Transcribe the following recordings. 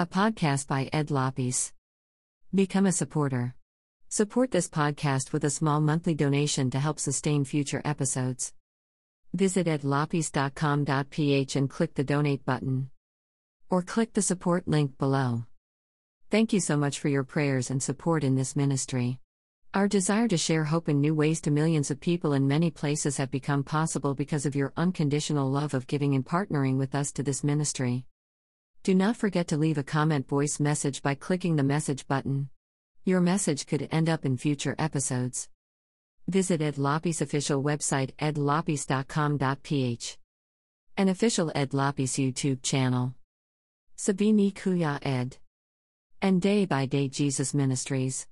a podcast by Ed Lopes. Become a supporter. Support this podcast with a small monthly donation to help sustain future episodes. Visit edlopes.com.ph and click the donate button. Or click the support link below. Thank you so much for your prayers and support in this ministry. Our desire to share hope in new ways to millions of people in many places have become possible because of your unconditional love of giving and partnering with us to this ministry. Do not forget to leave a comment voice message by clicking the message button. Your message could end up in future episodes. Visit Ed Lopes' official website edlopes.com.ph. An official Ed Lopes YouTube channel. Sabini Kuya Ed. And Day by Day Jesus Ministries.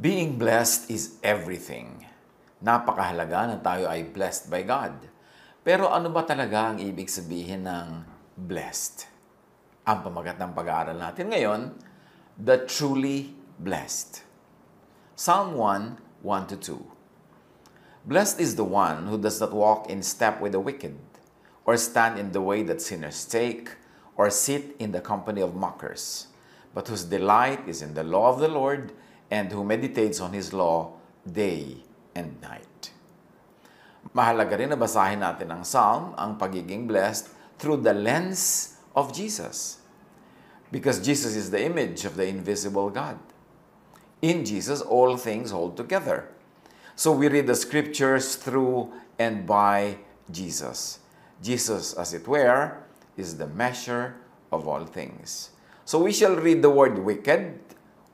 Being blessed is everything. Napakahalaga na tayo ay blessed by God. Pero ano ba talaga ang ibig sabihin ng blessed? Ang pamagat ng pag-aaral natin ngayon, the truly blessed. Psalm 1, 1 to 2. Blessed is the one who does not walk in step with the wicked, or stand in the way that sinners take, or sit in the company of mockers, but whose delight is in the law of the Lord, and who meditates on His law day and night. Mahalaga rin na basahin natin ang Psalm, ang pagiging blessed, through the lens of Jesus. Because Jesus is the image of the invisible God. In Jesus, all things hold together. So we read the scriptures through and by Jesus. Jesus, as it were, is the measure of all things. So we shall read the word wicked,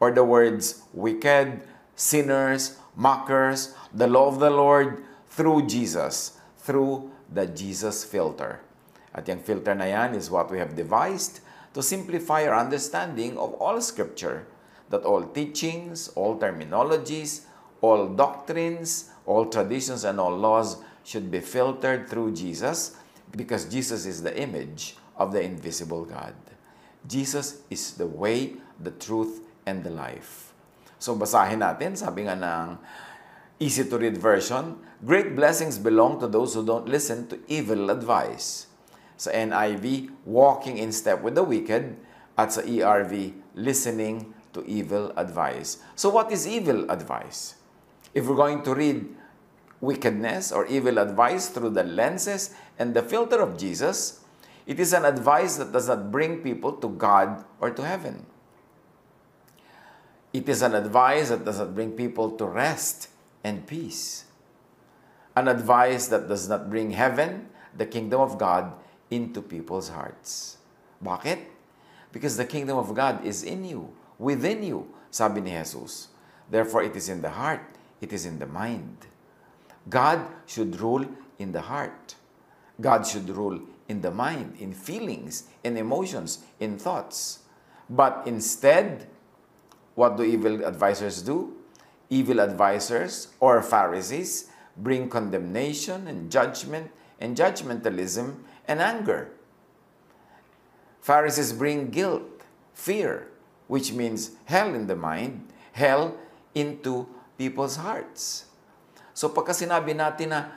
or the words wicked, sinners, mockers, the law of the Lord through Jesus, through the Jesus filter. At yung filter na yan is what we have devised to simplify our understanding of all scripture, that all teachings, all terminologies, all doctrines, all traditions, and all laws should be filtered through Jesus because Jesus is the image of the invisible God. Jesus is the way, the truth, and the life. So basahin natin, sabi nga ng easy to read version, great blessings belong to those who don't listen to evil advice. Sa NIV, walking in step with the wicked, at sa ERV, listening to evil advice. So what is evil advice? If we're going to read wickedness or evil advice through the lenses and the filter of Jesus, it is an advice that does not bring people to God or to heaven. It is an advice that does not bring people to rest and peace. An advice that does not bring heaven, the kingdom of God, into people's hearts. Bakit? Because the kingdom of God is in you, within you, sabi ni Jesus. Therefore, it is in the heart, it is in the mind. God should rule in the heart. God should rule in the mind, in feelings, in emotions, in thoughts. But instead, what do evil advisors do? Evil advisors or Pharisees bring condemnation and judgment and judgmentalism and anger. Pharisees bring guilt, fear, which means hell in the mind, hell into people's hearts. So pagka sinabi natin na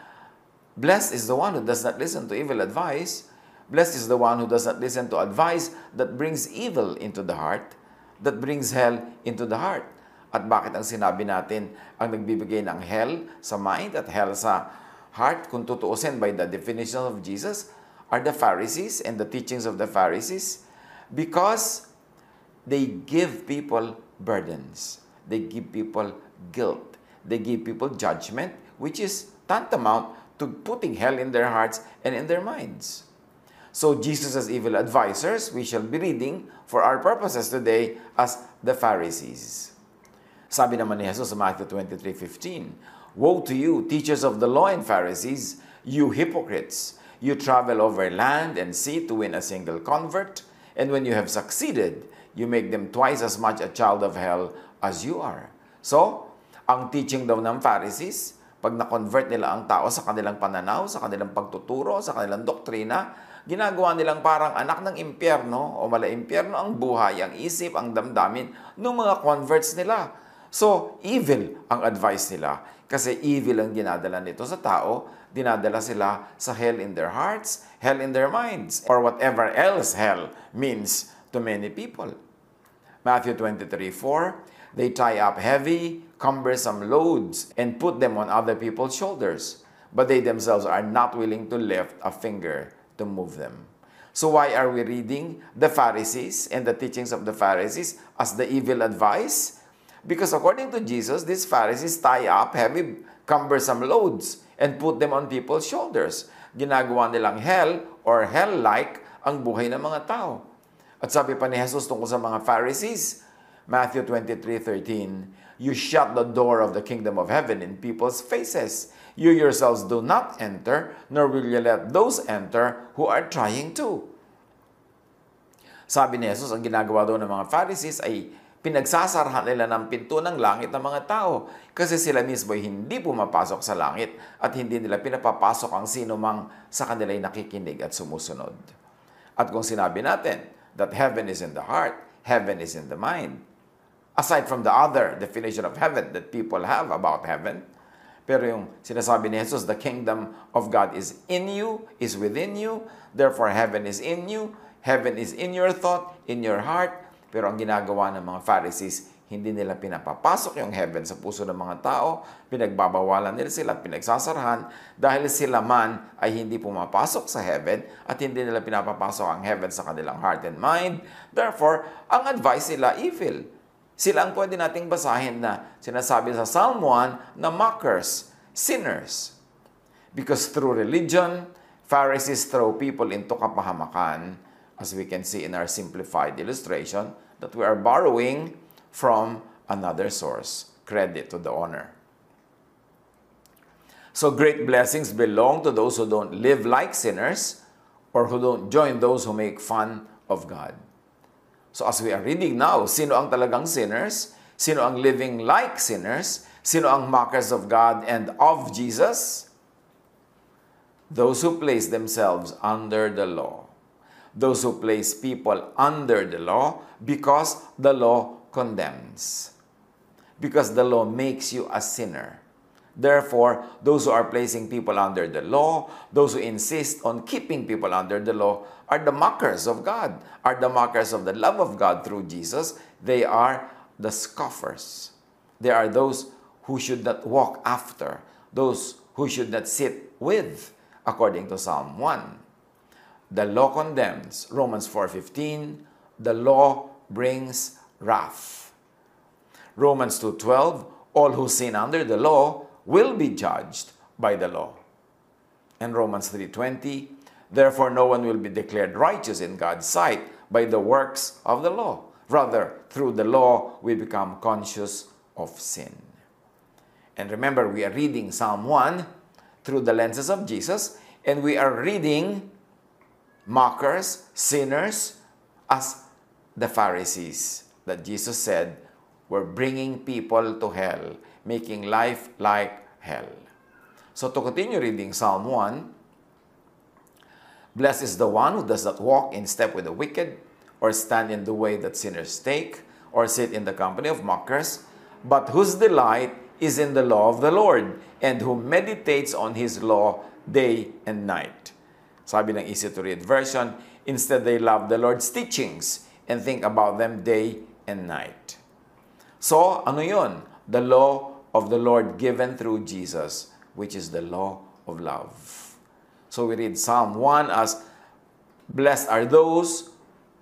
blessed is the one who does not listen to evil advice, blessed is the one who does not listen to advice that brings evil into the heart, that brings hell into the heart. At bakit ang sinabi natin ang nagbibigay ng hell sa mind at hell sa heart, kung tutuusin by the definition of Jesus, are the Pharisees and the teachings of the Pharisees because they give people burdens. They give people guilt. They give people judgment, which is tantamount to putting hell in their hearts and in their minds. So Jesus evil advisors, we shall be reading for our purposes today as the Pharisees. Sabi naman ni Jesus sa Matthew 23:15, Woe to you, teachers of the law and Pharisees, you hypocrites! You travel over land and sea to win a single convert, and when you have succeeded, you make them twice as much a child of hell as you are. So, ang teaching daw ng Pharisees, pag na-convert nila ang tao sa kanilang pananaw, sa kanilang pagtuturo, sa kanilang doktrina, ginagawa nilang parang anak ng impyerno o mala impyerno ang buhay, ang isip, ang damdamin ng mga converts nila. So, evil ang advice nila. Kasi evil ang dinadala nito sa tao, dinadala sila sa hell in their hearts, hell in their minds, or whatever else hell means to many people. Matthew 23:4, They tie up heavy, cumbersome loads and put them on other people's shoulders, but they themselves are not willing to lift a finger to move them. So why are we reading the Pharisees and the teachings of the Pharisees as the evil advice? Because according to Jesus, these Pharisees tie up heavy, cumbersome loads and put them on people's shoulders. Ginagawa nilang hell or hell-like ang buhay ng mga tao. At sabi pa ni Jesus tungkol sa mga Pharisees, Matthew 23:13, You shut the door of the kingdom of heaven in people's faces. You yourselves do not enter, nor will you let those enter who are trying to. Sabi ni Jesus, ang ginagawa daw ng mga Pharisees ay pinagsasarahan nila ng pinto ng langit ng mga tao kasi sila mismo ay hindi pumapasok sa langit at hindi nila pinapapasok ang sino mang sa kanila'y nakikinig at sumusunod. At kung sinabi natin that heaven is in the heart, heaven is in the mind, aside from the other definition of heaven that people have about heaven, pero yung sinasabi ni Jesus, the kingdom of God is in you, is within you, therefore heaven is in you, heaven is in your thought, in your heart, pero ang ginagawa ng mga Pharisees, hindi nila pinapapasok yung heaven sa puso ng mga tao, pinagbabawalan nila sila, pinagsasarahan, dahil sila man ay hindi pumapasok sa heaven at hindi nila pinapapasok ang heaven sa kanilang heart and mind. Therefore, ang advice nila evil. Sila ang pwede nating basahin na sinasabi sa Psalm 1 na mockers, sinners. Because through religion, Pharisees throw people into kapahamakan, as we can see in our simplified illustration, that we are borrowing from another source. Credit to the owner. So great blessings belong to those who don't live like sinners or who don't join those who make fun of God. So as we are reading now, sino ang talagang sinners? Sino ang living like sinners? Sino ang mockers of God and of Jesus? Those who place themselves under the law. Those who place people under the law because the law condemns. Because the law makes you a sinner. Therefore, those who are placing people under the law, those who insist on keeping people under the law, are the mockers of God, are the mockers of the love of God through Jesus. They are the scoffers. They are those who should not walk after, those who should not sit with, according to Psalm 1. The law condemns, Romans 4:15, the law brings wrath. Romans 2:12, all who sin under the law will be judged by the law. And Romans 3:20, therefore no one will be declared righteous in God's sight by the works of the law. Rather, through the law we become conscious of sin. And remember, we are reading Psalm 1 through the lenses of Jesus, and we are reading mockers, sinners, as the Pharisees that Jesus said were bringing people to hell making life like hell. So to continue reading Psalm 1, Blessed is the one who does not walk in step with the wicked, or stand in the way that sinners take, or sit in the company of mockers, but whose delight is in the law of the Lord, and who meditates on his law day and night. Sabi ng easy to read version, instead they love the Lord's teachings and think about them day and night. So, ano yun? The law of the Lord given through Jesus, which is the law of love. So we read Psalm 1 as Blessed are those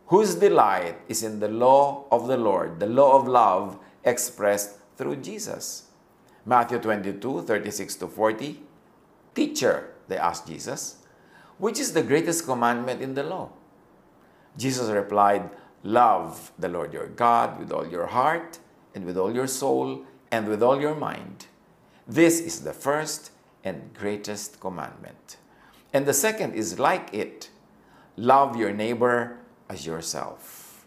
whose delight is in the law of the Lord, the law of love expressed through Jesus. Matthew 22, 36 to 40. Teacher, they asked Jesus, which is the greatest commandment in the law? Jesus replied, Love the Lord your God with all your heart and with all your soul and with all your mind. This is the first and greatest commandment. And the second is like it love your neighbor as yourself.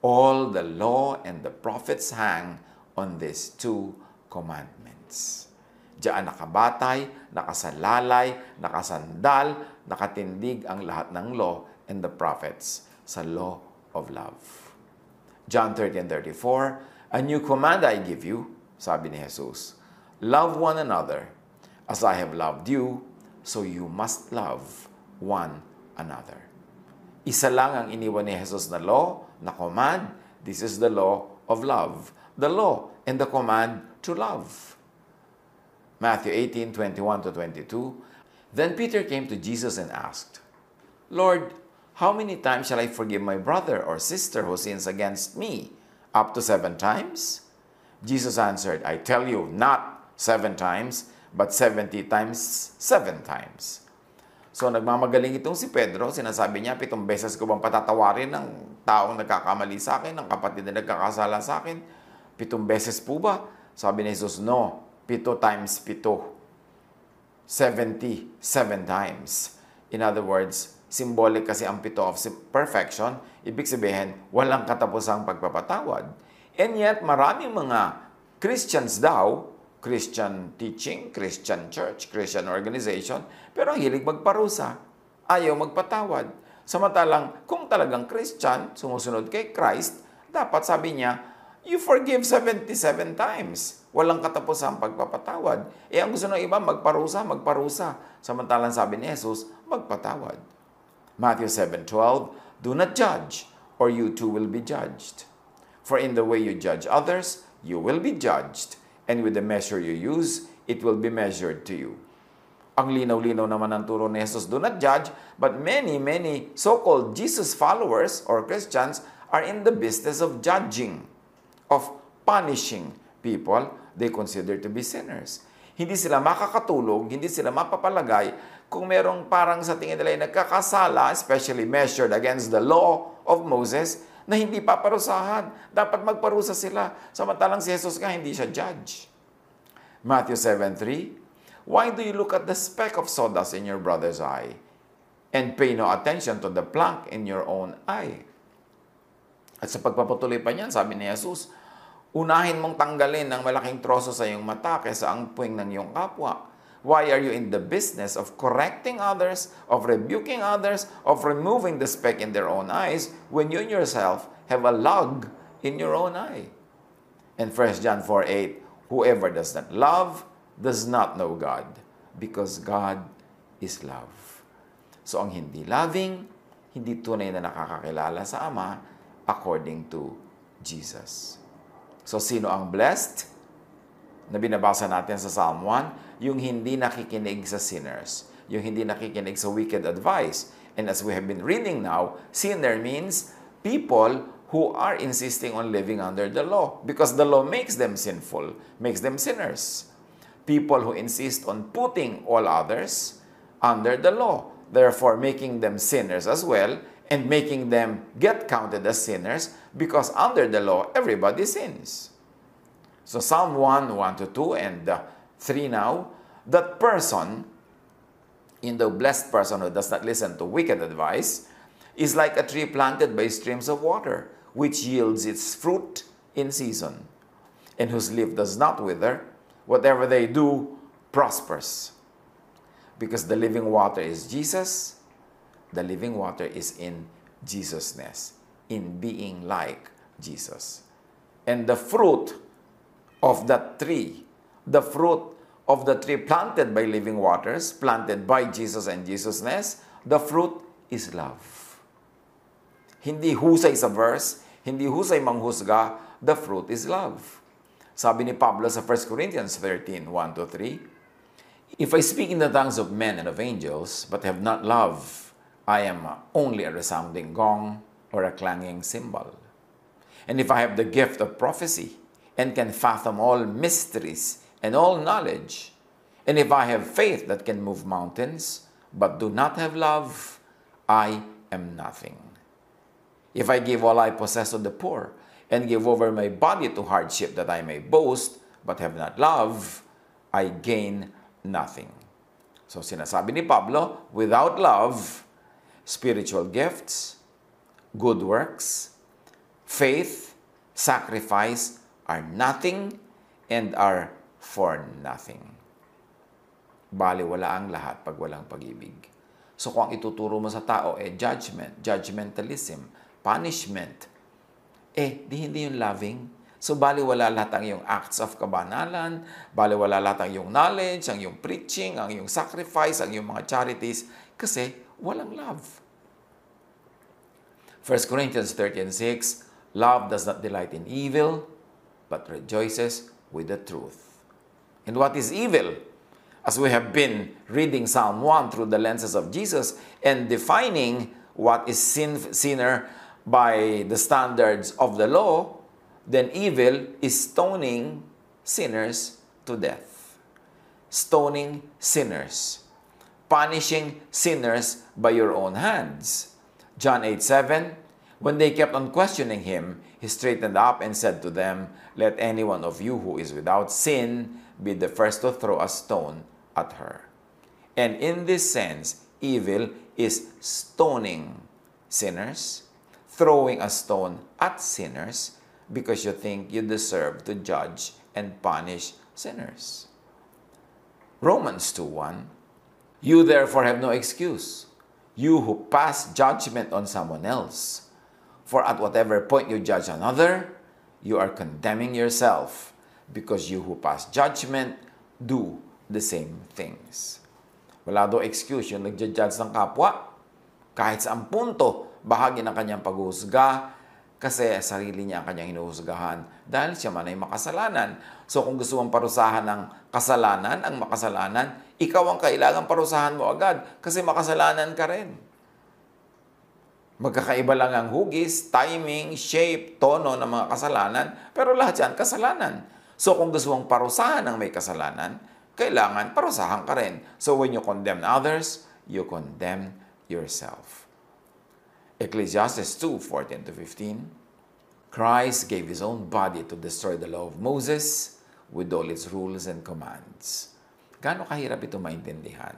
All the law and the prophets hang on these two commandments. Diyan nakabatay, nakasalalay, nakasandal, nakatindig ang lahat ng law and the prophets sa law of love. John 13:34, A new command I give you, sabi ni Jesus. Love one another. As I have loved you, so you must love one another. Isa lang ang iniwan ni Jesus na law, na command. This is the law of love. The law and the command to love. Matthew 18, 21 to 22. Then Peter came to Jesus and asked, Lord, how many times shall I forgive my brother or sister who sins against me? Up to seven times? Jesus answered, I tell you, not seven times, but 70 times seven times. So nagmamagaling itong si Pedro, sinasabi niya, pitong beses ko bang patatawarin ng taong nagkakamali sa akin, ng kapatid na nagkakasala sa akin? Pitong beses po ba? Sabi ni Jesus, no. Pito times pito. 77 times. In other words, symbolic kasi ang pito of perfection, ibig sabihin, walang katapusang pagpapatawad. And yet, maraming mga Christians daw Christian teaching, Christian church, Christian organization, pero ang hilig magparusa. Ayaw magpatawad. Samantalang, kung talagang Christian, sumusunod kay Christ, dapat sabi niya, you forgive 77 times. Walang katapos ang pagpapatawad. Eh, ang gusto ng iba, magparusa, magparusa. Samantalang sabi ni Jesus, magpatawad. Matthew 7.12, Do not judge, or you too will be judged. For in the way you judge others, you will be judged and with the measure you use, it will be measured to you. Ang linaw-linaw naman ng turo ni Jesus, do not judge, but many, many so-called Jesus followers or Christians are in the business of judging, of punishing people they consider to be sinners. Hindi sila makakatulog, hindi sila mapapalagay kung merong parang sa tingin nila ay nagkakasala, especially measured against the law of Moses, na hindi paparusahan. Dapat magparusa sila. Samantalang si Jesus nga hindi siya judge. Matthew 7.3 Why do you look at the speck of sawdust in your brother's eye and pay no attention to the plank in your own eye? At sa pagpapatuloy pa niyan, sabi ni Jesus, unahin mong tanggalin ng malaking troso sa iyong mata kaysa ang puwing ng iyong kapwa Why are you in the business of correcting others, of rebuking others, of removing the speck in their own eyes when you yourself have a log in your own eye? And 1 John 4 8, whoever does not love does not know God, because God is love. So ang hindi loving, hindi tunay na nakakakilala sa Ama according to Jesus. So sino ang blessed? Na binabasa natin sa Psalm 1, yung hindi nakikinig sa sinners, yung hindi nakikinig sa wicked advice. And as we have been reading now, sinner means people who are insisting on living under the law because the law makes them sinful, makes them sinners. People who insist on putting all others under the law, therefore making them sinners as well and making them get counted as sinners because under the law everybody sins. So Psalm 1, 1 to 2 and uh, 3 now, that person, in the blessed person who does not listen to wicked advice, is like a tree planted by streams of water, which yields its fruit in season, and whose leaf does not wither. Whatever they do prospers. Because the living water is Jesus, the living water is in Jesusness, in being like Jesus. And the fruit of that tree the fruit of the tree planted by living waters, planted by Jesus and Jesusness, the fruit is love. Hindi husay sa verse, hindi husay manghusga, the fruit is love. Sabi ni Pablo sa 1 Corinthians 13, 1 to 3, If I speak in the tongues of men and of angels, but have not love, I am only a resounding gong or a clanging cymbal. And if I have the gift of prophecy and can fathom all mysteries and all knowledge. And if I have faith that can move mountains, but do not have love, I am nothing. If I give all I possess to the poor, and give over my body to hardship that I may boast, but have not love, I gain nothing. So sinasabi ni Pablo, without love, spiritual gifts, good works, faith, sacrifice are nothing and are for nothing. Bali, wala ang lahat pag walang pag-ibig. So kung ang ituturo mo sa tao eh judgment, judgmentalism, punishment, eh di hindi yung loving. So, baliwala lahat ang iyong acts of kabanalan, baliwala lahat ang iyong knowledge, ang iyong preaching, ang iyong sacrifice, ang iyong mga charities, kasi walang love. 1 Corinthians 13 6, Love does not delight in evil, but rejoices with the truth. And what is evil? As we have been reading Psalm 1 through the lenses of Jesus and defining what is sin, sinner by the standards of the law, then evil is stoning sinners to death. Stoning sinners. Punishing sinners by your own hands. John 8 7 When they kept on questioning him, he straightened up and said to them, Let any one of you who is without sin be the first to throw a stone at her. And in this sense, evil is stoning sinners, throwing a stone at sinners because you think you deserve to judge and punish sinners. Romans 2 1 You therefore have no excuse, you who pass judgment on someone else. For at whatever point you judge another, you are condemning yourself, because you who pass judgment do the same things. Wala daw excuse yung nagja-judge ng kapwa. Kahit sa punto, bahagi ng kanyang paghuhusga, kasi sarili niya ang kanyang hinuhusgahan dahil siya man ay makasalanan. So kung gusto mong parusahan ng kasalanan, ang makasalanan, ikaw ang kailangan parusahan mo agad kasi makasalanan ka rin. Magkakaiba lang ang hugis, timing, shape, tono ng mga kasalanan, pero lahat yan kasalanan. So kung gusto mong parusahan ng may kasalanan, kailangan parusahan ka rin. So when you condemn others, you condemn yourself. Ecclesiastes 2, 14 to 15. Christ gave His own body to destroy the law of Moses with all its rules and commands. Gano'ng kahirap ito maintindihan?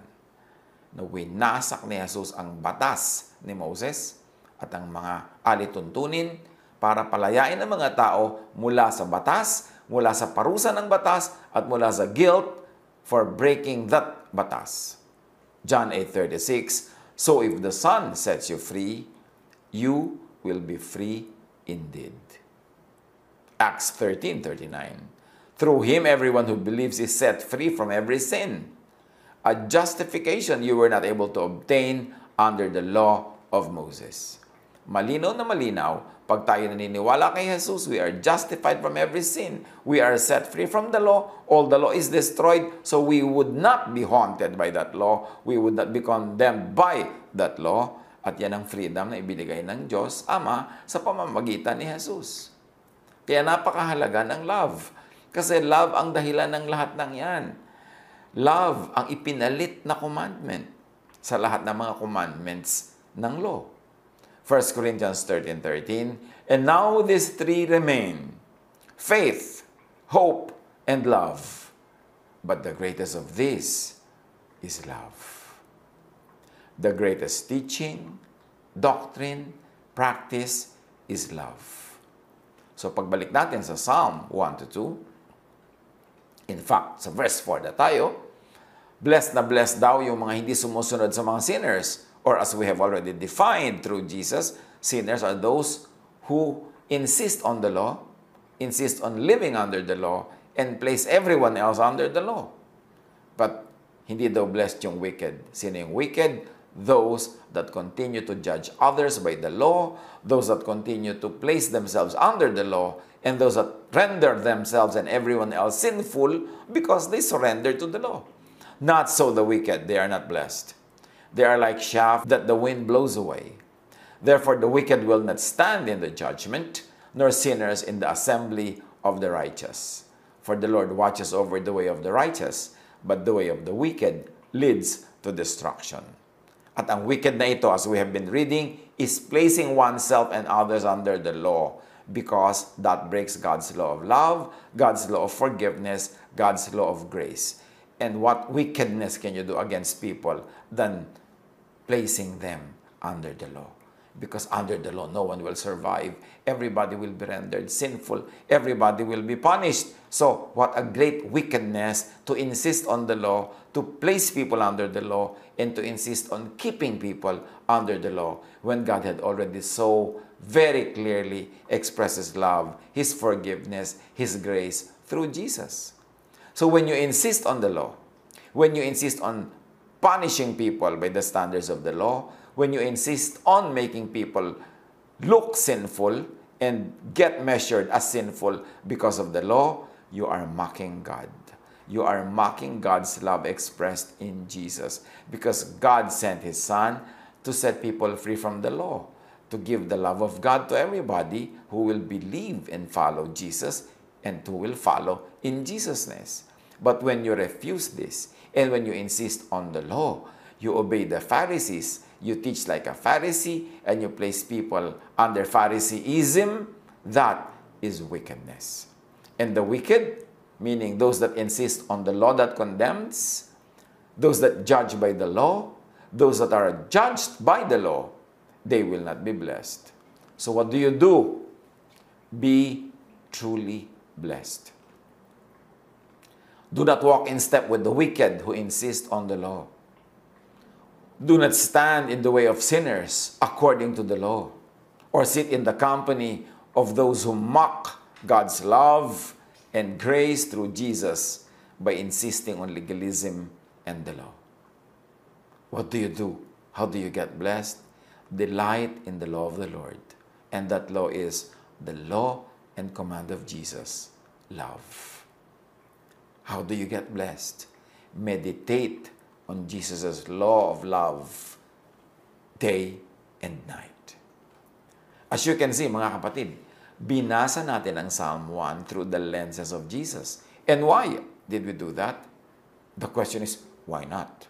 Na winasak ni Jesus ang batas ni Moses at ang mga alituntunin para palayain ang mga tao mula sa batas, mula sa parusa ng batas, at mula sa guilt for breaking that batas. John 8.36 So if the Son sets you free, you will be free indeed. Acts 13.39 Through Him, everyone who believes is set free from every sin. A justification you were not able to obtain under the law of Moses. Malinaw na malinaw, pag tayo naniniwala kay Jesus, we are justified from every sin. We are set free from the law. All the law is destroyed, so we would not be haunted by that law. We would not be condemned by that law. At yan ang freedom na ibinigay ng Diyos, Ama, sa pamamagitan ni Jesus. Kaya napakahalaga ng love. Kasi love ang dahilan ng lahat ng yan. Love ang ipinalit na commandment sa lahat ng mga commandments ng law. 1 Corinthians 13 13. And now these three remain faith, hope, and love. But the greatest of these is love. The greatest teaching, doctrine, practice is love. So pagbalik natin sa Psalm 1 to 2, in fact, sa verse 4 na tayo, blessed na blessed daw yung mga hindi sumusunod sa mga sinners or as we have already defined through Jesus, sinners are those who insist on the law, insist on living under the law, and place everyone else under the law. But hindi daw blessed yung wicked. Sino yung wicked? Those that continue to judge others by the law, those that continue to place themselves under the law, and those that render themselves and everyone else sinful because they surrender to the law. Not so the wicked, they are not blessed. They are like chaff that the wind blows away. Therefore, the wicked will not stand in the judgment, nor sinners in the assembly of the righteous. For the Lord watches over the way of the righteous, but the way of the wicked leads to destruction. At ang wicked na ito, as we have been reading, is placing oneself and others under the law because that breaks God's law of love, God's law of forgiveness, God's law of grace. And what wickedness can you do against people than placing them under the law. Because under the law, no one will survive. Everybody will be rendered sinful. Everybody will be punished. So, what a great wickedness to insist on the law, to place people under the law, and to insist on keeping people under the law when God had already so very clearly expressed His love, His forgiveness, His grace through Jesus. So, when you insist on the law, when you insist on punishing people by the standards of the law, when you insist on making people look sinful and get measured as sinful because of the law, you are mocking God. You are mocking God's love expressed in Jesus because God sent His Son to set people free from the law, to give the love of God to everybody who will believe and follow Jesus and who will follow in Jesus' But when you refuse this and when you insist on the law, you obey the Pharisees you teach like a Pharisee, and you place people under Phariseeism, that is wickedness. And the wicked, meaning those that insist on the law that condemns, those that judge by the law, those that are judged by the law, they will not be blessed. So, what do you do? Be truly blessed. Do not walk in step with the wicked who insist on the law. Do not stand in the way of sinners according to the law, or sit in the company of those who mock God's love and grace through Jesus by insisting on legalism and the law. What do you do? How do you get blessed? Delight in the law of the Lord. And that law is the law and command of Jesus love. How do you get blessed? Meditate on Jesus' law of love day and night. As you can see, mga kapatid, binasa natin ang Psalm 1 through the lenses of Jesus. And why did we do that? The question is, why not?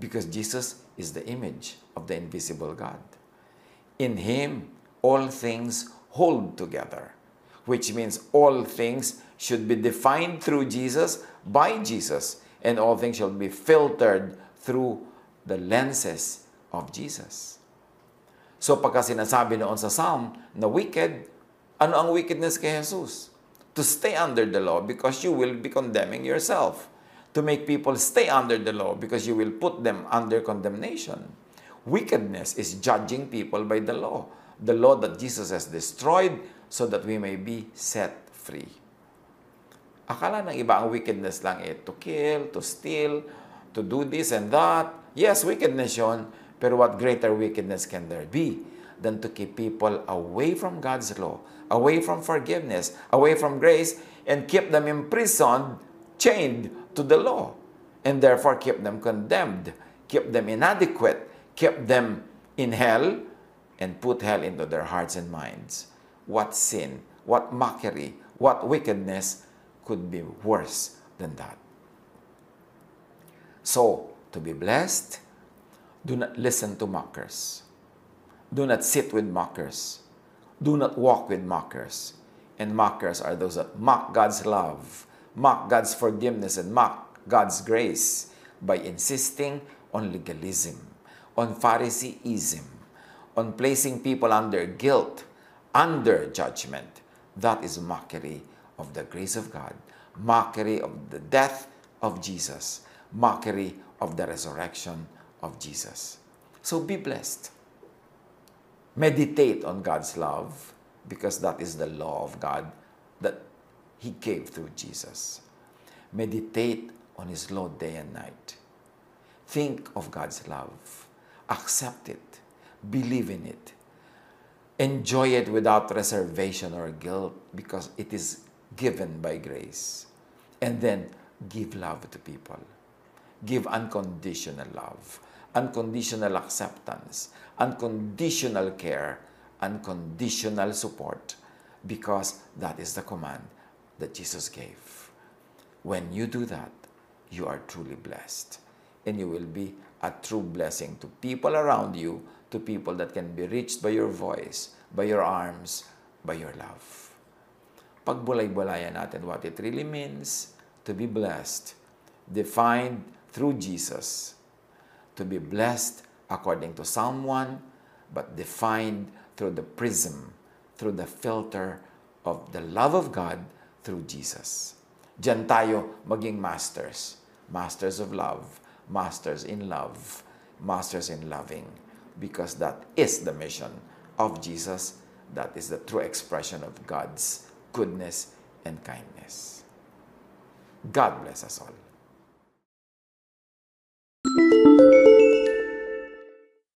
Because Jesus is the image of the invisible God. In Him, all things hold together, which means all things should be defined through Jesus, by Jesus, and all things shall be filtered through the lenses of Jesus. So pagka sinasabi noon sa Psalm na wicked, ano ang wickedness kay Jesus? To stay under the law because you will be condemning yourself. To make people stay under the law because you will put them under condemnation. Wickedness is judging people by the law. The law that Jesus has destroyed so that we may be set free. Akala ng iba ang wickedness lang eh, to kill, to steal, to do this and that. Yes, wickedness yon. Pero what greater wickedness can there be than to keep people away from God's law, away from forgiveness, away from grace, and keep them imprisoned, chained to the law, and therefore keep them condemned, keep them inadequate, keep them in hell, and put hell into their hearts and minds. What sin, what mockery, what wickedness could be worse than that. So, to be blessed, do not listen to mockers. Do not sit with mockers. Do not walk with mockers. And mockers are those that mock God's love, mock God's forgiveness, and mock God's grace by insisting on legalism, on Phariseeism, on placing people under guilt, under judgment. That is mockery of the grace of God, mockery of the death of Jesus, mockery of the resurrection of Jesus. So be blessed. Meditate on God's love because that is the law of God that He gave through Jesus. Meditate on His law day and night. Think of God's love. Accept it. Believe in it. Enjoy it without reservation or guilt because it is given by grace. And then give love to people. Give unconditional love, unconditional acceptance, unconditional care, unconditional support, because that is the command that Jesus gave. When you do that, you are truly blessed. And you will be a true blessing to people around you, to people that can be reached by your voice, by your arms, by your love pagbulay-bulayan natin what it really means to be blessed, defined through Jesus. To be blessed according to 1, but defined through the prism, through the filter of the love of God through Jesus. Diyan tayo maging masters. Masters of love, masters in love, masters in loving. Because that is the mission of Jesus. That is the true expression of God's goodness and kindness. God bless us all.